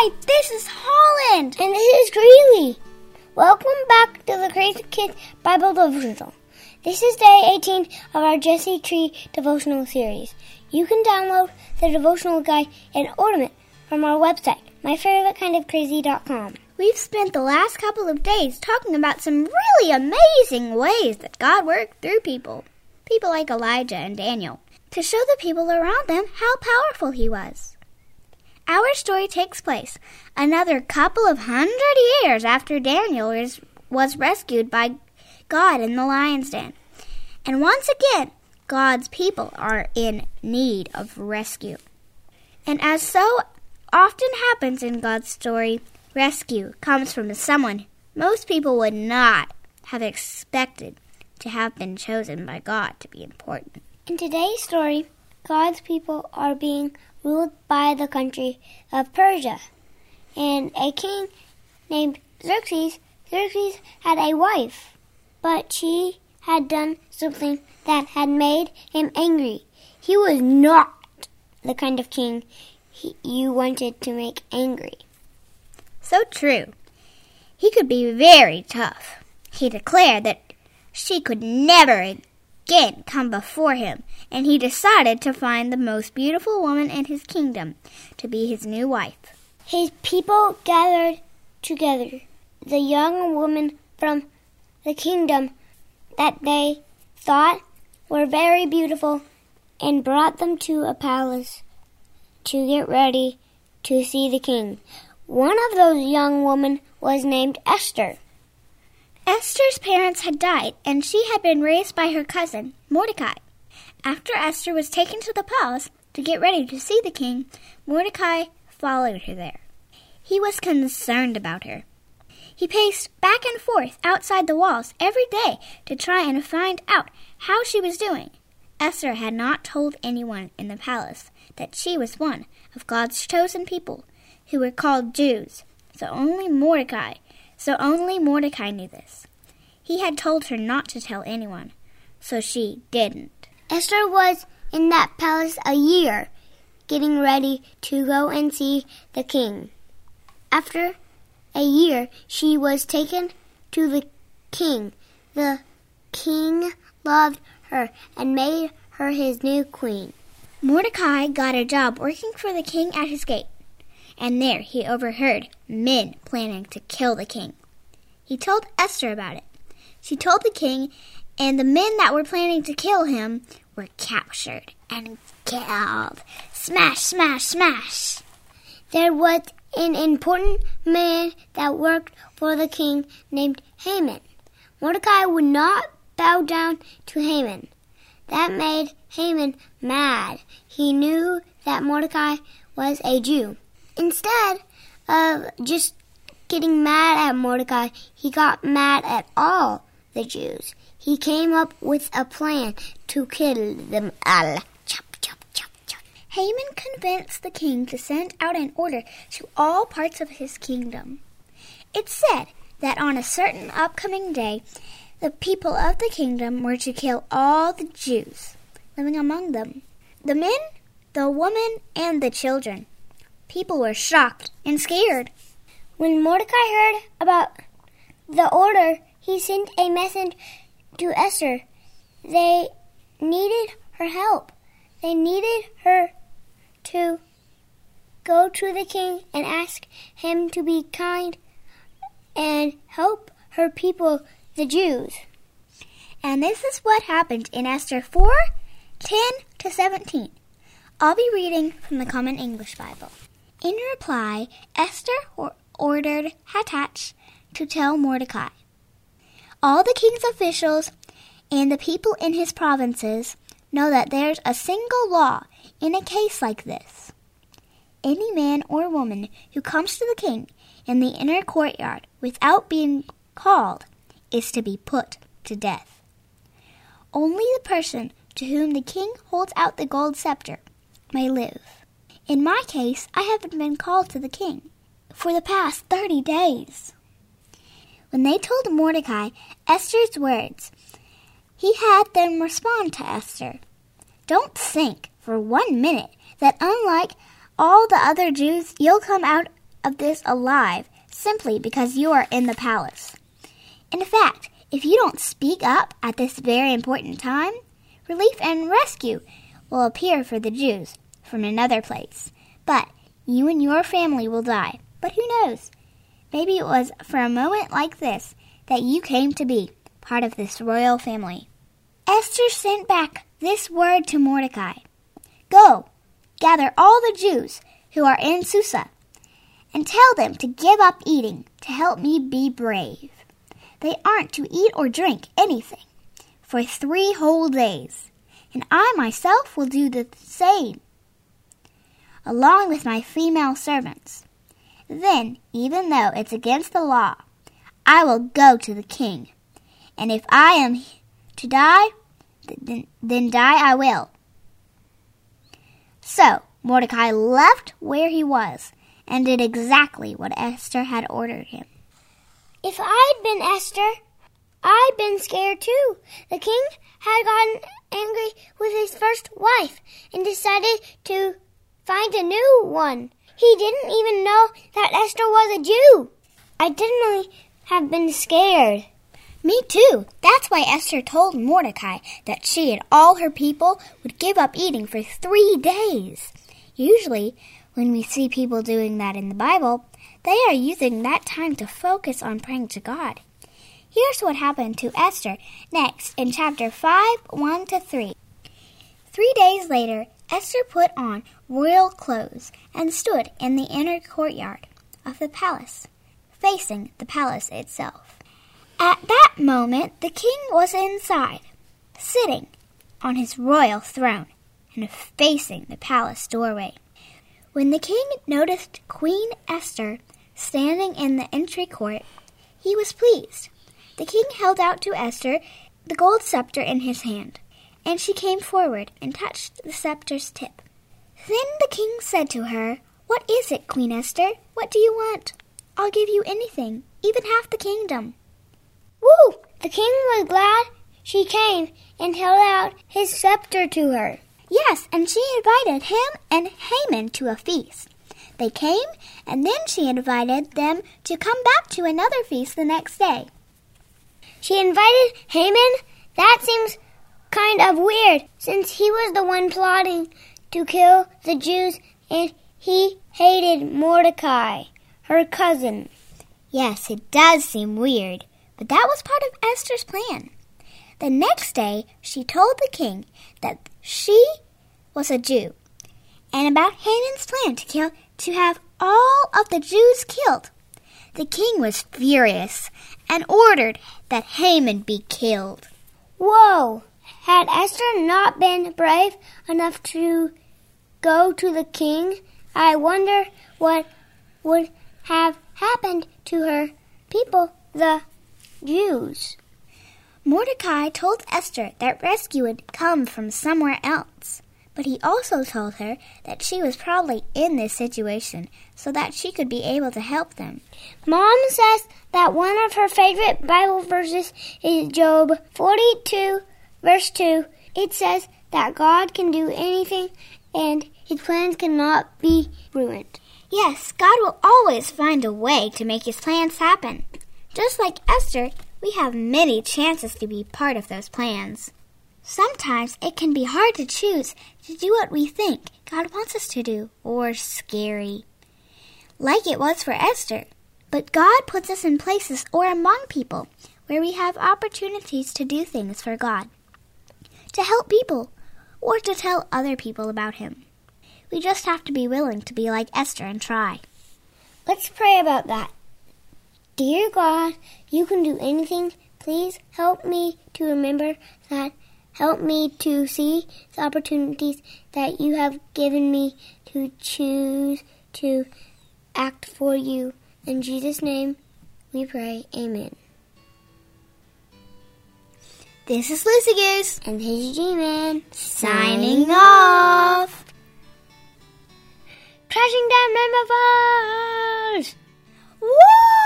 Hi, this is Holland. And this is Greeley. Welcome back to the Crazy Kids Bible Devotional. This is day 18 of our Jesse Tree devotional series. You can download the devotional guide and ornament from our website, myfavoritekindofcrazy.com. We've spent the last couple of days talking about some really amazing ways that God worked through people. People like Elijah and Daniel, to show the people around them how powerful he was. Our story takes place another couple of hundred years after Daniel was, was rescued by God in the lion's den. And once again, God's people are in need of rescue. And as so often happens in God's story, rescue comes from someone most people would not have expected to have been chosen by God to be important. In today's story, God's people are being ruled by the country of Persia. And a king named Xerxes, Xerxes had a wife, but she had done something that had made him angry. He was not the kind of king he, you wanted to make angry. So true. He could be very tough. He declared that she could never again come before him, and he decided to find the most beautiful woman in his kingdom to be his new wife. His people gathered together the young women from the kingdom that they thought were very beautiful and brought them to a palace to get ready to see the king. One of those young women was named Esther. Esther's parents had died, and she had been raised by her cousin, Mordecai. After Esther was taken to the palace to get ready to see the king, Mordecai followed her there. He was concerned about her. He paced back and forth outside the walls every day to try and find out how she was doing. Esther had not told anyone in the palace that she was one of God's chosen people who were called Jews, so only Mordecai so only Mordecai knew this. He had told her not to tell anyone, so she didn't. Esther was in that palace a year, getting ready to go and see the king. After a year, she was taken to the king. The king loved her and made her his new queen. Mordecai got a job working for the king at his gate and there he overheard men planning to kill the king. He told Esther about it. She told the king, and the men that were planning to kill him were captured and killed. Smash, smash, smash. There was an important man that worked for the king named Haman. Mordecai would not bow down to Haman. That made Haman mad. He knew that Mordecai was a Jew. Instead of just getting mad at Mordecai, he got mad at all the Jews. He came up with a plan to kill them all. Chop, chop, chop, chop. Haman convinced the king to send out an order to all parts of his kingdom. It said that on a certain upcoming day, the people of the kingdom were to kill all the Jews living among them the men, the women, and the children. People were shocked and scared. When Mordecai heard about the order, he sent a message to Esther. They needed her help. They needed her to go to the king and ask him to be kind and help her people, the Jews. And this is what happened in Esther 4 10 to 17. I'll be reading from the Common English Bible. In reply, Esther ordered Hathach to tell Mordecai. All the king's officials and the people in his provinces know that there's a single law in a case like this. Any man or woman who comes to the king in the inner courtyard without being called is to be put to death. Only the person to whom the king holds out the gold scepter may live. In my case, I haven't been called to the king for the past thirty days. When they told Mordecai Esther's words, he had them respond to Esther. Don't think for one minute that unlike all the other Jews, you'll come out of this alive simply because you are in the palace. In fact, if you don't speak up at this very important time, relief and rescue will appear for the Jews from another place. But you and your family will die. But who knows? Maybe it was for a moment like this that you came to be part of this royal family. Esther sent back this word to Mordecai Go, gather all the Jews who are in Susa, and tell them to give up eating to help me be brave. They aren't to eat or drink anything for three whole days, and I myself will do the same, along with my female servants. Then, even though it's against the law, I will go to the king, and if I am to die, then, then die I will. So Mordecai left where he was and did exactly what Esther had ordered him. If I'd been Esther, I'd been scared too. The king had gotten angry with his first wife and decided to find a new one. He didn't even know that Esther was a Jew. I didn't have been scared. Me too. That's why Esther told Mordecai that she and all her people would give up eating for three days. Usually, when we see people doing that in the Bible, they are using that time to focus on praying to God. Here's what happened to Esther next in chapter 5 1 to 3. Three days later, Esther put on royal clothes and stood in the inner courtyard of the palace, facing the palace itself. At that moment, the king was inside, sitting on his royal throne and facing the palace doorway. When the king noticed Queen Esther standing in the entry court, he was pleased. The king held out to Esther the gold scepter in his hand, and she came forward and touched the scepter's tip. Then the king said to her, What is it, Queen Esther? What do you want? I'll give you anything, even half the kingdom. Woo! The king was glad she came and held out his scepter to her. Yes, and she invited him and Haman to a feast. They came, and then she invited them to come back to another feast the next day. She invited Haman? That seems kind of weird, since he was the one plotting to kill the Jews and he hated Mordecai, her cousin. Yes, it does seem weird, but that was part of Esther's plan. The next day, she told the king that she was a Jew and about Haman's plan to kill to have all of the Jews killed. The king was furious and ordered that Haman be killed. Whoa! Had Esther not been brave enough to go to the king, I wonder what would have happened to her people, the Jews. Mordecai told Esther that rescue would come from somewhere else, but he also told her that she was probably in this situation so that she could be able to help them. Mom says that one of her favorite Bible verses is Job 42, verse 2. It says that God can do anything and his plans cannot be ruined. Yes, God will always find a way to make his plans happen. Just like Esther, we have many chances to be part of those plans. Sometimes it can be hard to choose to do what we think God wants us to do, or scary. Like it was for Esther. But God puts us in places or among people where we have opportunities to do things for God, to help people, or to tell other people about Him. We just have to be willing to be like Esther and try. Let's pray about that. Dear God, you can do anything. Please help me to remember that. Help me to see the opportunities that you have given me to choose to act for you. In Jesus' name we pray. Amen. This is Lucy Goose. And this is G-Man. Signing off. Crashing down Falls! Woo!